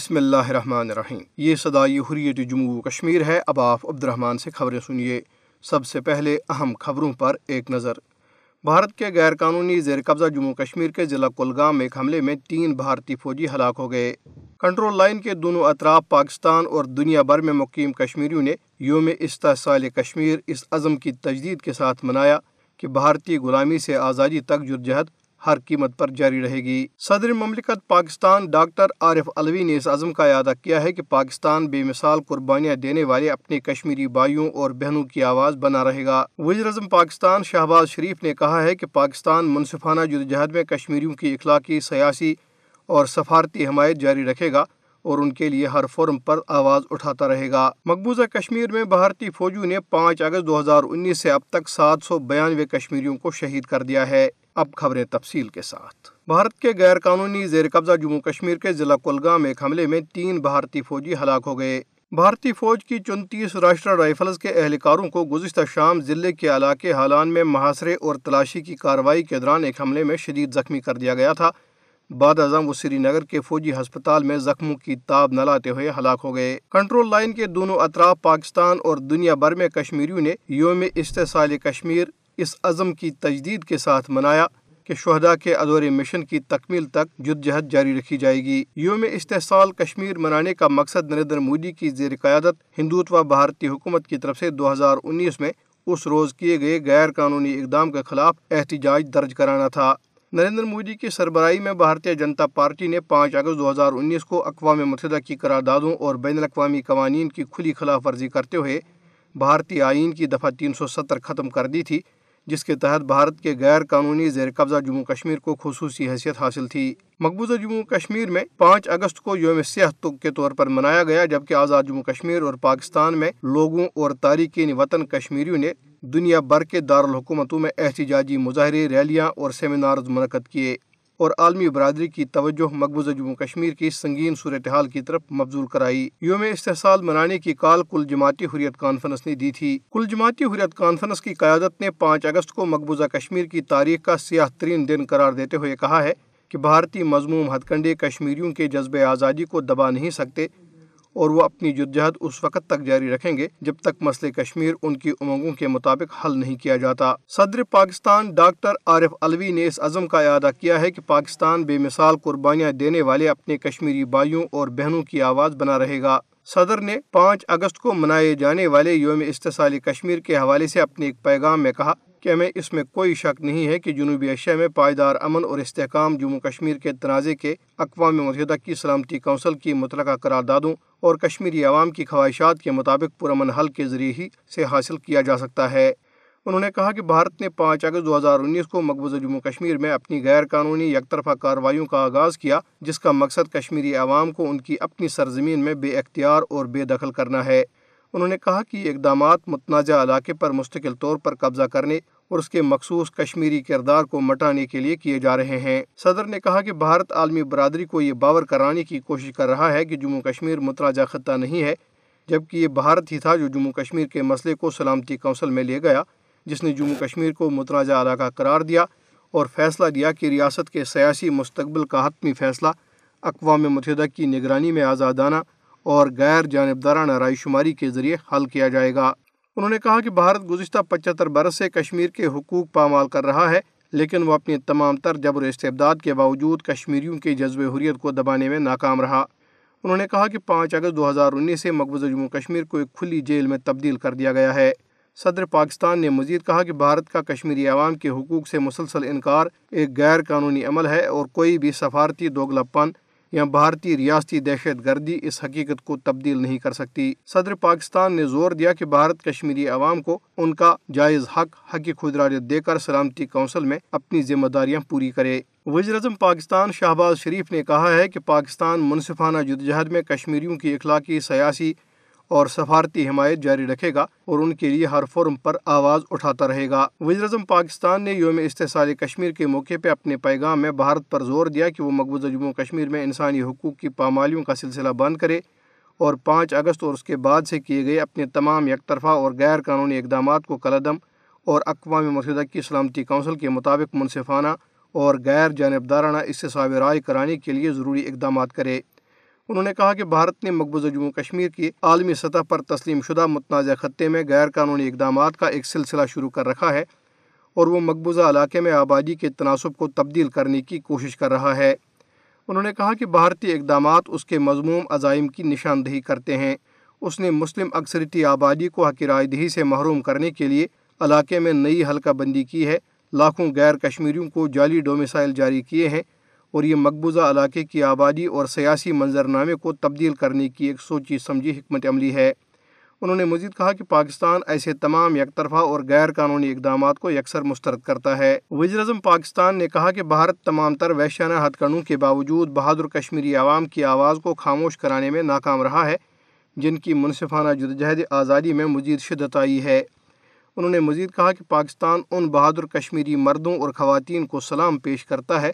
بسم اللہ الرحمن الرحیم۔ یہ صدائی حریت جموں کشمیر ہے، اب آپ عبد الرحمن سے خبریں سنیے۔ سب سے پہلے اہم خبروں پر ایک نظر۔ بھارت کے غیر قانونی زیر قبضہ جموں کشمیر کے ضلع کلگام میں ایک حملے میں تین بھارتی فوجی ہلاک ہو گئے۔ کنٹرول لائن کے دونوں اطراف پاکستان اور دنیا بھر میں مقیم کشمیریوں نے یوم استحصال کشمیر اس عزم کی تجدید کے ساتھ منایا کہ بھارتی غلامی سے آزادی تک جدوجہد ہر قیمت پر جاری رہے گی۔ صدر مملکت پاکستان ڈاکٹر عارف الوی نے اس عزم کا اعادہ کیا ہے کہ پاکستان بے مثال قربانیاں دینے والے اپنے کشمیری بھائیوں اور بہنوں کی آواز بنا رہے گا۔ وزیر اعظم پاکستان شہباز شریف نے کہا ہے کہ پاکستان منصفانہ جدوجہد میں کشمیریوں کی اخلاقی، سیاسی اور سفارتی حمایت جاری رکھے گا اور ان کے لیے ہر فورم پر آواز اٹھاتا رہے گا۔ مقبوضہ کشمیر میں بھارتی فوجیوں نے پانچ اگست دو ہزار انیس سے اب تک سات سو بیانوے کشمیریوں کو شہید کر دیا ہے۔ اب خبریں تفصیل کے ساتھ۔ بھارت کے غیر قانونی زیر قبضہ جموں کشمیر کے ضلع کولگام ایک حملے میں تین بھارتی فوجی ہلاک ہو گئے۔ بھارتی فوج کی چنتیس راشٹر رائفلز کے اہلکاروں کو گزشتہ شام ضلع کے علاقے حالان میں محاصرے اور تلاشی کی کارروائی کے دوران ایک حملے میں شدید زخمی کر دیا گیا تھا۔ بعد ازم وہ سری نگر کے فوجی ہسپتال میں زخموں کی تاب نہ لاتے ہوئے ہلاک ہو گئے۔ کنٹرول لائن کے دونوں اطراف پاکستان اور دنیا بھر میں کشمیریوں نے یوم استحصال کشمیر اس عزم کی تجدید کے ساتھ منایا کہ شہدا کے ادور مشن کی تکمیل تک جدجہد جاری رکھی جائے گی۔ یوم استحصال کشمیر منانے کا مقصد نریندر مودی کی زیر قیادت ہندوتوا بھارتی حکومت کی طرف سے دو ہزار انیس میں اس روز کیے گئے غیر قانونی اقدام کے خلاف احتجاج درج کرانا تھا۔ نریندر مودی کی سربراہی میں بھارتیہ جنتا پارٹی نے پانچ اگست دو ہزار انیس کو اقوام متحدہ کی قراردادوں اور بین الاقوامی قوانین کی کھلی خلاف ورزی کرتے ہوئے بھارتی آئین کی دفعہ تین سو ستر ختم کر دی تھی۔ جس کے تحت بھارت کے غیر قانونی زیر قبضہ جموں کشمیر کو خصوصی حیثیت حاصل تھی۔ مقبوضہ جموں کشمیر میں پانچ اگست کو یوم سیاحت کے طور پر منایا گیا، جبکہ آزاد جموں کشمیر اور پاکستان میں لوگوں اور تارکین وطن کشمیریوں نے دنیا بھر کے دارالحکومتوں میں احتجاجی مظاہرے ریلیاں اور سیمینارز منعقد کیے۔ اور عالمی برادری کی توجہ مقبوضہ جموں کشمیر کی سنگین صورتحال کی طرف مبزول کرائی۔ یوم استحصال منانے کی کال کل جماعتی حریت کانفرنس نے دی تھی۔ کل جماعتی حریت کانفرنس کی قیادت نے پانچ اگست کو مقبوضہ کشمیر کی تاریخ کا سیاہ ترین دن قرار دیتے ہوئے کہا ہے کہ بھارتی مضموم ہتھ کنڈے کشمیریوں کے جذبے آزادی کو دبا نہیں سکتے۔ اور وہ اپنی جدجہد اس وقت تک جاری رکھیں گے جب تک مسئلہ کشمیر ان کی امنگوں کے مطابق حل نہیں کیا جاتا۔ صدر پاکستان ڈاکٹر عارف الوی نے اس عزم کا اعادہ کیا ہے کہ پاکستان بے مثال قربانیاں دینے والے اپنے کشمیری بھائیوں اور بہنوں کی آواز بنا رہے گا۔ صدر نے پانچ اگست کو منائے جانے والے یوم استحصالی کشمیر کے حوالے سے اپنے ایک پیغام میں کہا کہ ہمیں اس میں کوئی شک نہیں ہے کہ جنوبی ایشیا میں پائیدار امن اور استحکام جموں کشمیر کے تنازع کے اقوام متحدہ کی سلامتی کونسل کی متعلقہ قراردادوں اور کشمیری عوام کی خواہشات کے مطابق پرامن حل کے ذریعے ہی سے حاصل کیا جا سکتا ہے۔ انہوں نے کہا کہ بھارت نے پانچ اگست دو ہزار انیس کو مقبوضہ جموں کشمیر میں اپنی غیر قانونی یک طرفہ کارروائیوں کا آغاز کیا، جس کا مقصد کشمیری عوام کو ان کی اپنی سرزمین میں بے اختیار اور بے دخل کرنا ہے۔ انہوں نے کہا کہ یہ اقدامات متنازع علاقے پر مستقل طور پر قبضہ کرنے اور اس کے مخصوص کشمیری کردار کو مٹانے کے لیے کیے جا رہے ہیں۔ صدر نے کہا کہ بھارت عالمی برادری کو یہ باور کرانے کی کوشش کر رہا ہے کہ جموں کشمیر متراجہ خطہ نہیں ہے، جبکہ یہ بھارت ہی تھا جو جموں کشمیر کے مسئلے کو سلامتی کونسل میں لے گیا، جس نے جموں کشمیر کو متراجہ علاقہ قرار دیا اور فیصلہ دیا کہ ریاست کے سیاسی مستقبل کا حتمی فیصلہ اقوام متحدہ کی نگرانی میں آزادانہ اور غیر جانبدارانہ رائے شماری کے ذریعے حل کیا جائے گا۔ انہوں نے کہا کہ بھارت گزشتہ پچہتر برس سے کشمیر کے حقوق پامال کر رہا ہے، لیکن وہ اپنی تمام تر جبر استبداد کے باوجود کشمیریوں کے جذب حریت کو دبانے میں ناکام رہا۔ انہوں نے کہا کہ پانچ اگست دو ہزار انیس سے مقبوضہ جموں کشمیر کو ایک کھلی جیل میں تبدیل کر دیا گیا ہے۔ صدر پاکستان نے مزید کہا کہ بھارت کا کشمیری عوام کے حقوق سے مسلسل انکار ایک غیر قانونی عمل ہے اور کوئی بھی سفارتی دوگلا پن یا بھارتی ریاستی دہشت گردی اس حقیقت کو تبدیل نہیں کر سکتی۔ صدر پاکستان نے زور دیا کہ بھارت کشمیری عوام کو ان کا جائز حق حق خدراریت دے کر سلامتی کونسل میں اپنی ذمہ داریاں پوری کرے۔ وزیر اعظم پاکستان شہباز شریف نے کہا ہے کہ پاکستان منصفانہ جدوجہد میں کشمیریوں کی اخلاقی، سیاسی اور سفارتی حمایت جاری رکھے گا اور ان کے لیے ہر فورم پر آواز اٹھاتا رہے گا۔ وزیر اعظم پاکستان نے یوم استحصال کشمیر کے موقع پہ اپنے پیغام میں بھارت پر زور دیا کہ وہ مقبوضہ جموں کشمیر میں انسانی حقوق کی پامالیوں کا سلسلہ بند کرے اور پانچ اگست اور اس کے بعد سے کیے گئے اپنے تمام یک طرفہ اور غیر قانونی اقدامات کو قلعم اور اقوام متحدہ کی سلامتی کونسل کے مطابق منصفانہ اور غیر جانبدارانہ استصاب رائے کرانے کے لیے ضروری اقدامات کرے۔ انہوں نے کہا کہ بھارت نے مقبوضہ جموں کشمیر کی عالمی سطح پر تسلیم شدہ متنازع خطے میں غیر قانونی اقدامات کا ایک سلسلہ شروع کر رکھا ہے اور وہ مقبوضہ علاقے میں آبادی کے تناسب کو تبدیل کرنے کی کوشش کر رہا ہے۔ انہوں نے کہا کہ بھارتی اقدامات اس کے مضموم عزائم کی نشاندہی کرتے ہیں۔ اس نے مسلم اکثریتی آبادی کو حق رائے دہی سے محروم کرنے کے لیے علاقے میں نئی حلقہ بندی کی ہے۔ لاکھوں غیر کشمیریوں کو جعلی ڈومیسائل جاری کیے ہیں۔ اور یہ مقبوضہ علاقے کی آبادی اور سیاسی منظرنامے کو تبدیل کرنے کی ایک سوچی سمجھی حکمت عملی ہے۔ انہوں نے مزید کہا کہ پاکستان ایسے تمام یک طرفہ اور غیر قانونی اقدامات کو یکسر مسترد کرتا ہے۔ وزیر اعظم پاکستان نے کہا کہ بھارت تمام تر وحشانہ ہتھ کنڈوں کے باوجود بہادر کشمیری عوام کی آواز کو خاموش کرانے میں ناکام رہا ہے، جن کی منصفانہ جدوجہد آزادی میں مزید شدت آئی ہے۔ انہوں نے مزید کہا کہ پاکستان ان بہادر کشمیری مردوں اور خواتین کو سلام پیش کرتا ہے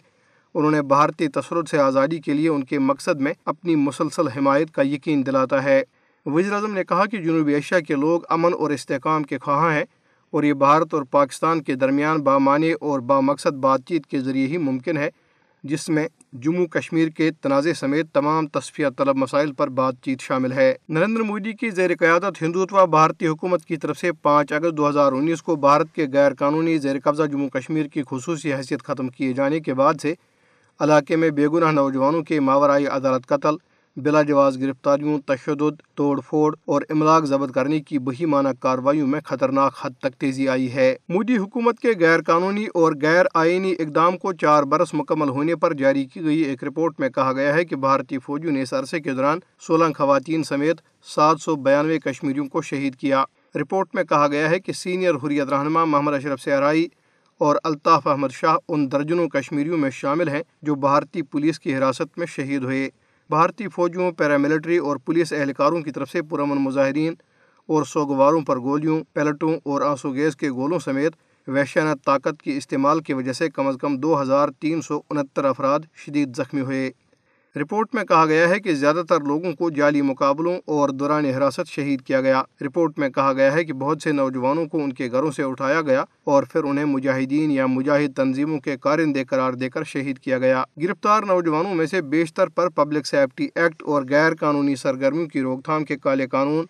انہوں نے بھارتی تسرد سے آزادی کے لیے ان کے مقصد میں اپنی مسلسل حمایت کا یقین دلاتا ہے۔ وزیر اعظم نے کہا کہ جنوبی ایشیا کے لوگ امن اور استحکام کے خواہاں ہیں اور یہ بھارت اور پاکستان کے درمیان بامعنی اور بامقصد بات چیت کے ذریعے ہی ممکن ہے، جس میں جموں کشمیر کے تنازع سمیت تمام تصفیہ طلب مسائل پر بات چیت شامل ہے۔ نریندر مودی کی زیر قیادت ہندوتوا بھارتی حکومت کی طرف سے پانچ اگست دو ہزار انیس کو بھارت کے غیر قانونی زیر قبضہ جموں کشمیر کی خصوصی حیثیت ختم کیے جانے کے بعد سے علاقے میں بے گناہ نوجوانوں کے ماورائی عدالت قتل، بلا جواز گرفتاریوں، تشدد، توڑ پھوڑ اور املاک ضبط کرنے کی بہی معنی کارروائیوں میں خطرناک حد تک تیزی آئی ہے۔ مودی حکومت کے غیر قانونی اور غیر آئینی اقدام کو چار برس مکمل ہونے پر جاری کی گئی ایک رپورٹ میں کہا گیا ہے کہ بھارتی فوجیوں نے اس عرصے کے دوران سولہ خواتین سمیت سات سو بیانوے کشمیریوں کو شہید کیا۔ رپورٹ میں کہا گیا ہے کہ سینئر حریت رہنما محمد اشرف سہرائی اور الطاف احمد شاہ ان درجنوں کشمیریوں میں شامل ہیں جو بھارتی پولیس کی حراست میں شہید ہوئے۔ بھارتی فوجیوں، پیراملٹری اور پولیس اہلکاروں کی طرف سے پرامن مظاہرین اور سوگواروں پر گولیوں، پیلٹوں اور آنسو گیس کے گولوں سمیت وحشانہ طاقت کی استعمال کی وجہ سے کم از کم دو ہزار تین سو انہتر افراد شدید زخمی ہوئے۔ رپورٹ میں کہا گیا ہے کہ زیادہ تر لوگوں کو جعلی مقابلوں اور دوران حراست شہید کیا گیا۔ رپورٹ میں کہا گیا ہے کہ بہت سے نوجوانوں کو ان کے گھروں سے اٹھایا گیا اور پھر انہیں مجاہدین یا مجاہد تنظیموں کے کارندے قرار دے کر شہید کیا گیا۔ گرفتار نوجوانوں میں سے بیشتر پر پبلک سیفٹی ایکٹ اور غیر قانونی سرگرمیوں کی روک تھام کے کالے قانون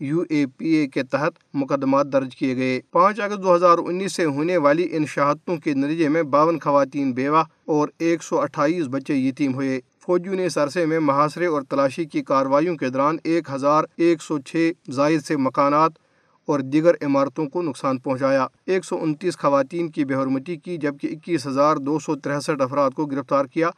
یو اے پی اے کے تحت مقدمات درج کیے گئے۔ پانچ اگست دو ہزار انیس سے ہونے والی ان شہادتوں کے نتیجے میں باون خواتین بیوہ اور ایک سو اٹھائیس بچے یتیم ہوئے۔ فوجیوں نے اس عرصے میں محاصرے اور تلاشی کی کارروائیوں کے دوران ایک ہزار ایک سو چھ زائد سے مکانات اور دیگر عمارتوں کو نقصان پہنچایا۔ ایک سو انتیس خواتین کی بے حرمتی کی، جبکہ اکیس ہزار دو سو تریسٹھ افراد کو گرفتار کیا،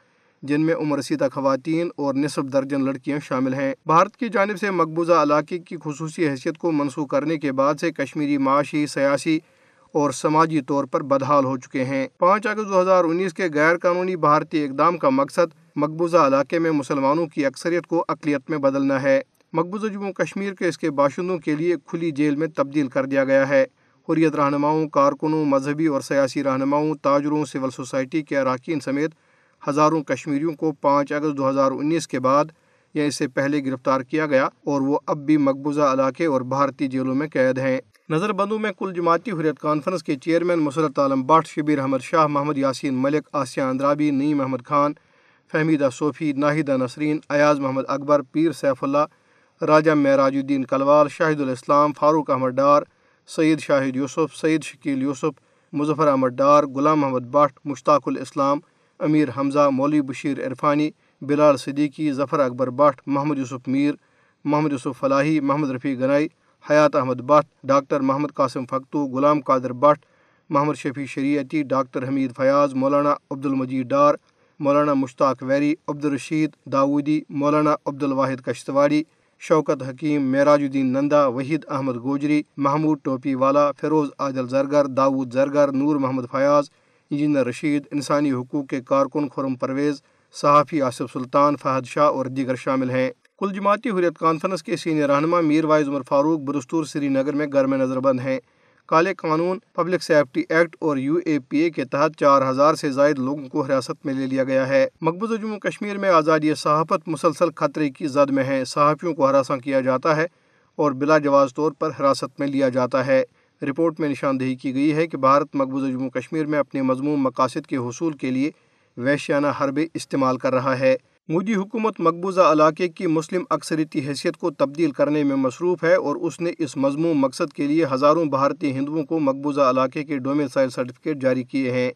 جن میں عمر رسیدہ خواتین اور نصف درجن لڑکیاں شامل ہیں۔ بھارت کی جانب سے مقبوضہ علاقے کی خصوصی حیثیت کو منسوخ کرنے کے بعد سے کشمیری معاشی، سیاسی اور سماجی طور پر بدحال ہو چکے ہیں۔ پانچ اگست دو ہزار انیس کے غیر قانونی بھارتی اقدام کا مقصد مقبوضہ علاقے میں مسلمانوں کی اکثریت کو اقلیت میں بدلنا ہے۔ مقبوضہ جموں کشمیر کے اس کے باشندوں کے لیے کھلی جیل میں تبدیل کر دیا گیا ہے۔ حریت رہنماؤں، کارکنوں، مذہبی اور سیاسی رہنماؤں، تاجروں، سول سوسائٹی کے اراکین سمیت ہزاروں کشمیریوں کو پانچ اگست دو ہزار انیس کے بعد یا اس سے پہلے گرفتار کیا گیا اور وہ اب بھی مقبوضہ علاقے اور بھارتی جیلوں میں قید ہیں۔ نظر بندوں میں کل جماعتی حریت کانفرنس کے چیئرمین مسرت عالم بٹ شبیر احمد شاہ، محمد یاسین ملک، آسیہ اندرابی، نعیم احمد خان فہمیدہ صوفی، ناہدہ نسرین، ایاز محمد اکبر، پیر سیف اللہ، راجہ معراج الدین کلوال، شاہد الاسلام، فاروق احمد ڈار سعید شاہد یوسف سعید شکیل یوسف، مظفر احمد ڈار، غلام محمد بٹ، مشتاق الاسلام، امیر حمزہ، مولوی بشیر عرفانی، بلال صدیقی، ظفر اکبر بٹ، محمد یوسف میر، محمد یوسف فلاحی، محمد رفیع گنائی، حیات احمد بٹ، ڈاکٹر محمد قاسم فختو غلام قادر بٹ، محمد شفیع شریعتی، ڈاکٹر حمید فیاض، مولانا عبد المجید ڈار مولانا مشتاق ویری، عبدالرشید داودی مولانا عبد الواحد کشتواڑی، شوکت حکیم معراج الدین نندا، وحید احمد گوجری، محمود ٹوپی والا، فیروز عادل زرگر داود زرگر، نور محمد فیاض، انجینئر رشید، انسانی حقوق کے کارکن خرم پرویز، صحافی آصف سلطان، فہد شاہ اور دیگر شامل ہیں۔ کل جماعتی حریت کانفرنس کے سینئر رہنما میر وائز عمر فاروق برستور سری نگر میں گھر میں نظر بند ہیں۔ کالے قانون، پبلک سیفٹی ایکٹ اور یو اے پی اے کے تحت چار ہزار سے زائد لوگوں کو حراست میں لے لیا گیا ہے۔ مقبوضہ جموں کشمیر میں آزادی صحافت مسلسل خطرے کی زد میں ہے۔ صحافیوں کو ہراساں کیا جاتا ہے اور بلا جواز طور پر حراست میں لیا جاتا ہے۔ رپورٹ میں نشاندہی کی گئی ہے کہ بھارت مقبوضہ جموں کشمیر میں اپنے مضمون مقاصد کے حصول کے لیے ویشیانہ حربے استعمال کر رہا ہے۔ مودی حکومت مقبوضہ علاقے کی مسلم اکثریتی حیثیت کو تبدیل کرنے میں مصروف ہے اور اس نے اس مضمون مقصد کے لیے ہزاروں بھارتی ہندوؤں کو مقبوضہ علاقے کے ڈومیسائل سرٹیفکیٹ جاری کیے ہیں۔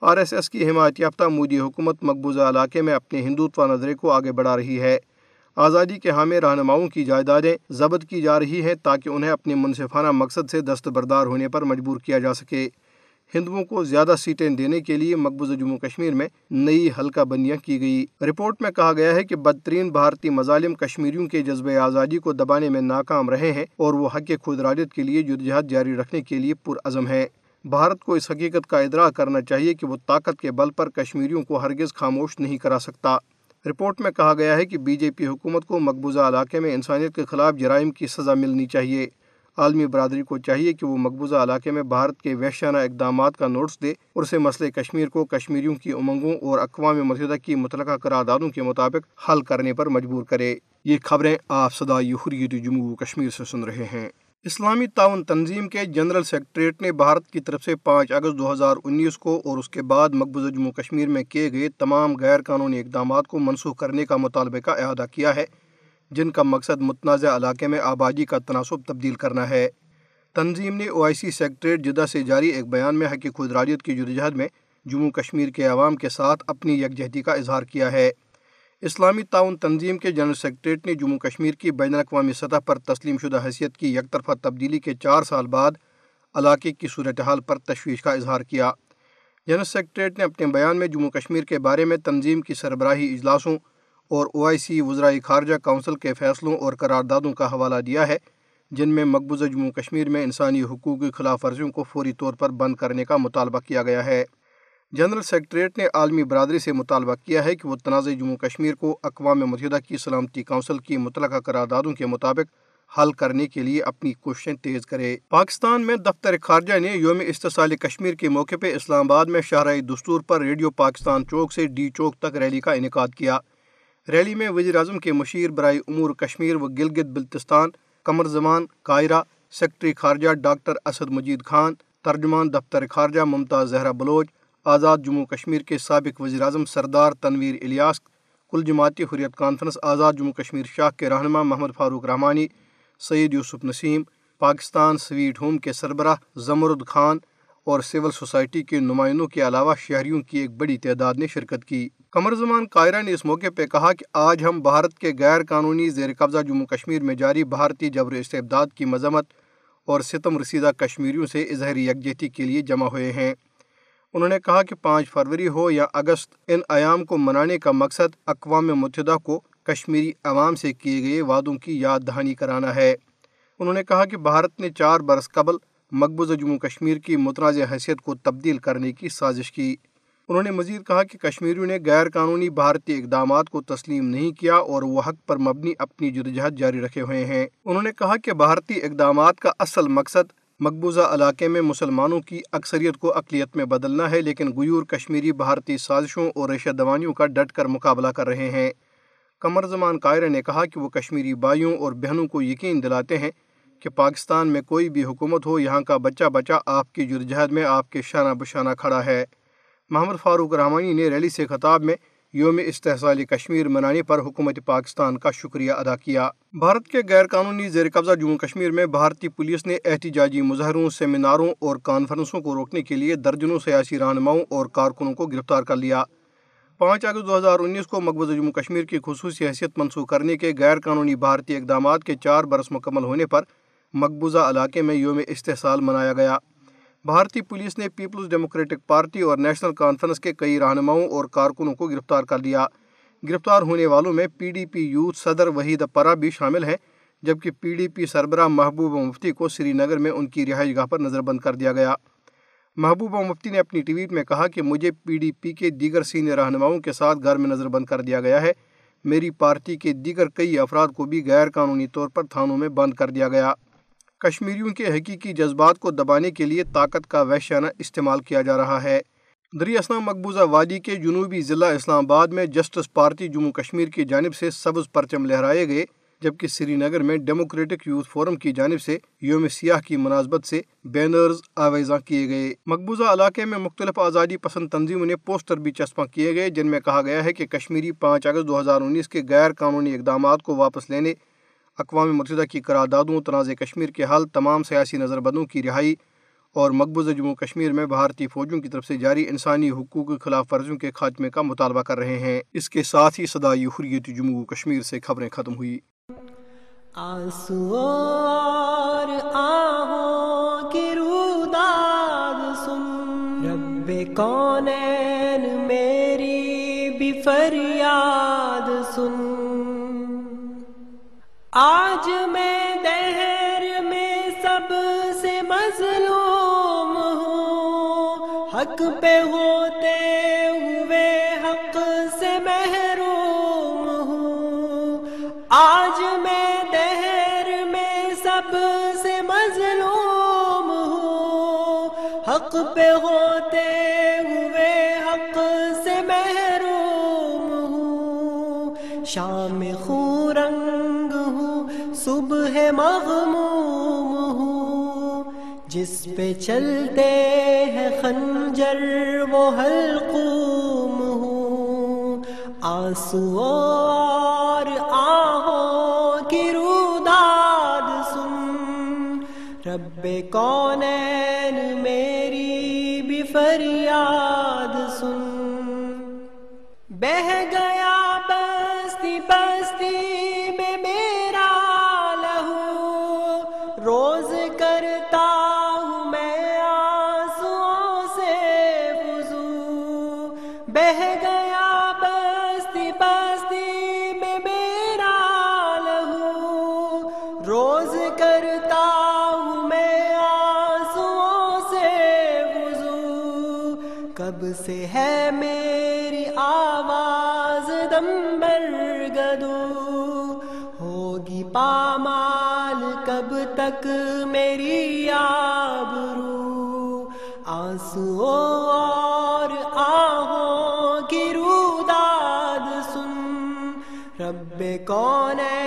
آر ایس ایس کی حمایت یافتہ مودی حکومت مقبوضہ علاقے میں اپنے ہندوتوا نظرے کو آگے بڑھا رہی ہے۔ آزادی کے حامی رہنماؤں کی جائیدادیں ضبط کی جا رہی ہیں تاکہ انہیں اپنے منصفانہ مقصد سے دستبردار ہونے پر مجبور کیا جا سکے۔ ہندوؤں کو زیادہ سیٹیں دینے کے لیے مقبوضہ جموں کشمیر میں نئی حلقہ بندیاں کی گئی۔ رپورٹ میں کہا گیا ہے کہ بدترین بھارتی مظالم کشمیریوں کے جذبہ آزادی کو دبانے میں ناکام رہے ہیں اور وہ حق خود راجت کے لیے جدوجہد جاری رکھنے کے لیے پرعزم ہے بھارت کو اس حقیقت کا ادراک کرنا چاہیے کہ وہ طاقت کے بل پر کشمیریوں کو ہرگز خاموش نہیں کرا سکتا۔ رپورٹ میں کہا گیا ہے کہ بی جے پی حکومت کو مقبوضہ علاقے میں انسانیت کے خلاف جرائم کی سزا ملنی چاہیے۔ عالمی برادری کو چاہیے کہ وہ مقبوضہ علاقے میں بھارت کے وحشانہ اقدامات کا نوٹس دے اور اسے مسئلہ کشمیر کو کشمیریوں کی امنگوں اور اقوام متحدہ کی متعلقہ قراردادوں کے مطابق حل کرنے پر مجبور کرے۔ یہ خبریں آپ صدائی حریت جموں کشمیر سے سن رہے ہیں۔ اسلامی تعاون تنظیم کے جنرل سیکٹریٹ نے بھارت کی طرف سے پانچ اگست دو ہزار انیس کو اور اس کے بعد مقبوضہ جموں کشمیر میں کیے گئے تمام غیر قانونی اقدامات کو منسوخ کرنے کا مطالبے کا اعادہ کیا ہے۔ جن کا مقصد متنازع علاقے میں آبادی کا تناسب تبدیل کرنا ہے۔ تنظیم نے او آئی سی سیکٹریٹ جدہ سے جاری ایک بیان میں حقیق خود کی جدوجہد میں جموں کشمیر کے عوام کے ساتھ اپنی یکجہتی کا اظہار کیا ہے۔ اسلامی تعاون تنظیم کے جنرل سیکٹریٹ نے جموں کشمیر کی بین الاقوامی سطح پر تسلیم شدہ حیثیت کی یک طرفہ تبدیلی کے چار سال بعد علاقے کی صورتحال پر تشویش کا اظہار کیا۔ جنرل سیکٹریٹ نے اپنے بیان میں جموں کشمیر کے بارے میں تنظیم کی سربراہی اجلاسوں اور او آئی سی وزرائے خارجہ کونسل کے فیصلوں اور قراردادوں کا حوالہ دیا ہے، جن میں مقبوضہ جموں کشمیر میں انسانی حقوق کی خلاف ورزیوں کو فوری طور پر بند کرنے کا مطالبہ کیا گیا ہے۔ جنرل سیکٹریٹ نے عالمی برادری سے مطالبہ کیا ہے کہ وہ تنازع جموں کشمیر کو اقوام متحدہ کی سلامتی کونسل کی متعلقہ قراردادوں کے مطابق حل کرنے کے لیے اپنی کوششیں تیز کرے۔ پاکستان میں دفتر خارجہ نے یوم استحصال کشمیر کے موقع پہ اسلام آباد میں شاہراہ دستور پر ریڈیو پاکستان چوک سے ڈی چوک تک ریلی کا انعقاد کیا۔ ریلی میں وزیر اعظم کے مشیر برائے امور کشمیر و گلگت بلتستان، قمر زمان قائرہ سیکٹری خارجہ ڈاکٹر اسد مجید خان، ترجمان دفتر خارجہ ممتاز زہرا بلوچ، آزاد جموں کشمیر کے سابق وزیر اعظم سردار تنویر الیاس، کل جماعتی حریت کانفرنس آزاد جموں کشمیر شاخ کے رہنما محمد فاروق رحمانی، سید یوسف نسیم، پاکستان سویٹ ہوم کے سربراہ زمرد خان اور سول سوسائٹی کے نمائندوں کے علاوہ شہریوں کی ایک بڑی تعداد نے شرکت کی۔ قمر زمان قائرہ نے اس موقع پہ کہا کہ آج ہم بھارت کے غیر قانونی زیر قبضہ جموں کشمیر میں جاری بھارتی جبر استبداد کی مذمت اور ستم رسیدہ کشمیریوں سے اظہری یکجہتی کے لیے جمع ہوئے ہیں۔ انہوں نے کہا کہ پانچ فروری ہو یا اگست، ان ایام کو منانے کا مقصد اقوام متحدہ کو کشمیری عوام سے کیے گئے وعدوں کی یاد دہانی کرانا ہے۔ انہوں نے کہا کہ بھارت نے چار برس قبل مقبوضہ جموں کشمیر کی متنازع حیثیت کو تبدیل کرنے کی سازش کی۔ انہوں نے مزید کہا کہ کشمیریوں نے غیر قانونی بھارتی اقدامات کو تسلیم نہیں کیا اور وہ حق پر مبنی اپنی جدوجہد جاری رکھے ہوئے ہیں۔ انہوں نے کہا کہ بھارتی اقدامات کا اصل مقصد مقبوضہ علاقے میں مسلمانوں کی اکثریت کو اقلیت میں بدلنا ہے، لیکن غیور کشمیری بھارتی سازشوں اور ریشہ دوانیوں کا ڈٹ کر مقابلہ کر رہے ہیں۔ قمر زمان قائرہ نے کہا کہ وہ کشمیری بھائیوں اور بہنوں کو یقین دلاتے ہیں کہ پاکستان میں کوئی بھی حکومت ہو، یہاں کا بچہ بچہ آپ کی جدوجہد میں آپ کے شانہ بشانہ کھڑا ہے۔ محمد فاروق رحمانی نے ریلی سے خطاب میں یوم استحصال کشمیر منانے پر حکومت پاکستان کا شکریہ ادا کیا۔ بھارت کے غیر قانونی زیر قبضہ جموں کشمیر میں بھارتی پولیس نے احتجاجی مظاہروں، سیمیناروں اور کانفرنسوں کو روکنے کے لیے درجنوں سیاسی رہنماؤں اور کارکنوں کو گرفتار کر لیا۔ پانچ اگست دو ہزار انیس کو مقبوضہ جموں کشمیر کی خصوصی حیثیت منسوخ کرنے کے غیر قانونی بھارتی اقدامات کے چار برس مکمل ہونے پر مقبوضہ علاقے میں یوم استحصال منایا گیا۔ بھارتی پولیس نے پیپلز ڈیموکریٹک پارٹی اور نیشنل کانفرنس کے کئی رہنماؤں اور کارکنوں کو گرفتار کر لیا گرفتار ہونے والوں میں پی ڈی پی یوتھ صدر وحید پرا بھی شامل ہیں، جبکہ پی ڈی پی سربراہ محبوبہ مفتی کو سری نگر میں ان کی رہائش گاہ پر نظر بند کر دیا گیا۔ محبوبہ مفتی نے اپنی ٹویٹ میں کہا کہ مجھے پی ڈی پی کے دیگر سینئر رہنماؤں کے ساتھ گھر میں نظر بند کر دیا گیا ہے۔ میری پارٹی کے دیگر کئی افراد کو بھی غیر قانونی طور پر تھانوں میں بند کر دیا گیا۔ کشمیریوں کے حقیقی جذبات کو دبانے کے لیے طاقت کا وحشانہ استعمال کیا جا رہا ہے۔ دری اسلام مقبوضہ وادی کے جنوبی ضلع اسلام آباد میں جسٹس پارٹی جموں کشمیر کی جانب سے سبز پرچم لہرائے گئے، جبکہ سری نگر میں ڈیموکریٹک یوتھ فورم کی جانب سے یوم سیاہ کی مناسبت سے بینرز آویزاں کیے گئے۔ مقبوضہ علاقے میں مختلف آزادی پسند تنظیموں نے پوسٹر بھی چسپاں کیے گئے، جن میں کہا گیا ہے کہ کشمیری پانچ اگست دو ہزار انیس کے غیر قانونی اقدامات کو واپس لینے اقوام متحدہ کی قراردادوں، تنازع کشمیر کے حل، تمام سیاسی نظر بندوں کی رہائی اور مقبوضہ جموں کشمیر میں بھارتی فوجوں کی طرف سے جاری انسانی حقوق خلاف ورزیوں کے خاتمے کا مطالبہ کر رہے ہیں۔ اس کے ساتھ ہی صدائی حریت جموں کشمیر سے خبریں ختم ہوئی میری آج میں دہر میں سب سے مظلوم ہوں۔ حق پہ ہوتے ہوئے حق سے محروم ہوں۔ آج میں دہر میں سب سے مظلوم ہوں۔ حق پہ ہوتے جس پہ چلتے ہیں خنجر، وہ حلقوم ہوں۔ آنسو اور آہوں کی روداد سن۔ رب کونین میری بھی فریاد سن۔ بہ گیا آنسو اور آہوں کی روداد سن۔ رب کون ہے؟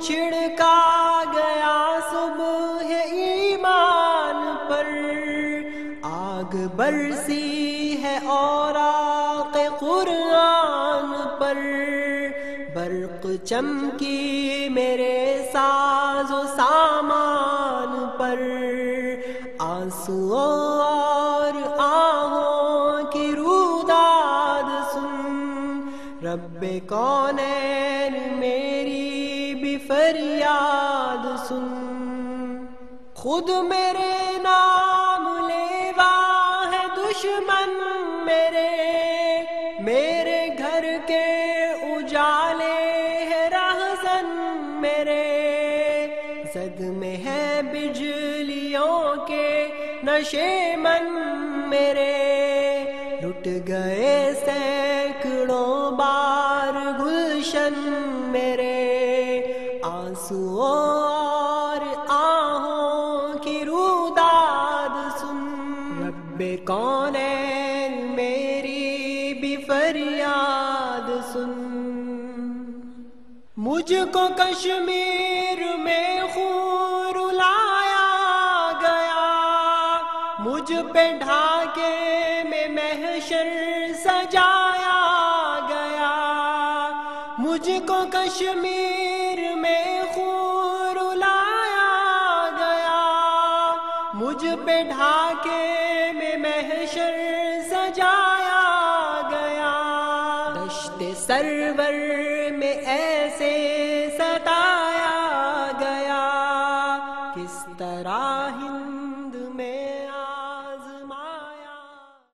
چھڑکا گیا صبح ایمان پر۔ آگ برسی ہے اور قرآن پر۔ برق چمکی سن۔ خود میرے نام لیوا ہے دشمن میرے میرے کشمیر میں خون رلایا گیا۔ مجھ پہ ڈھاکے میں محشر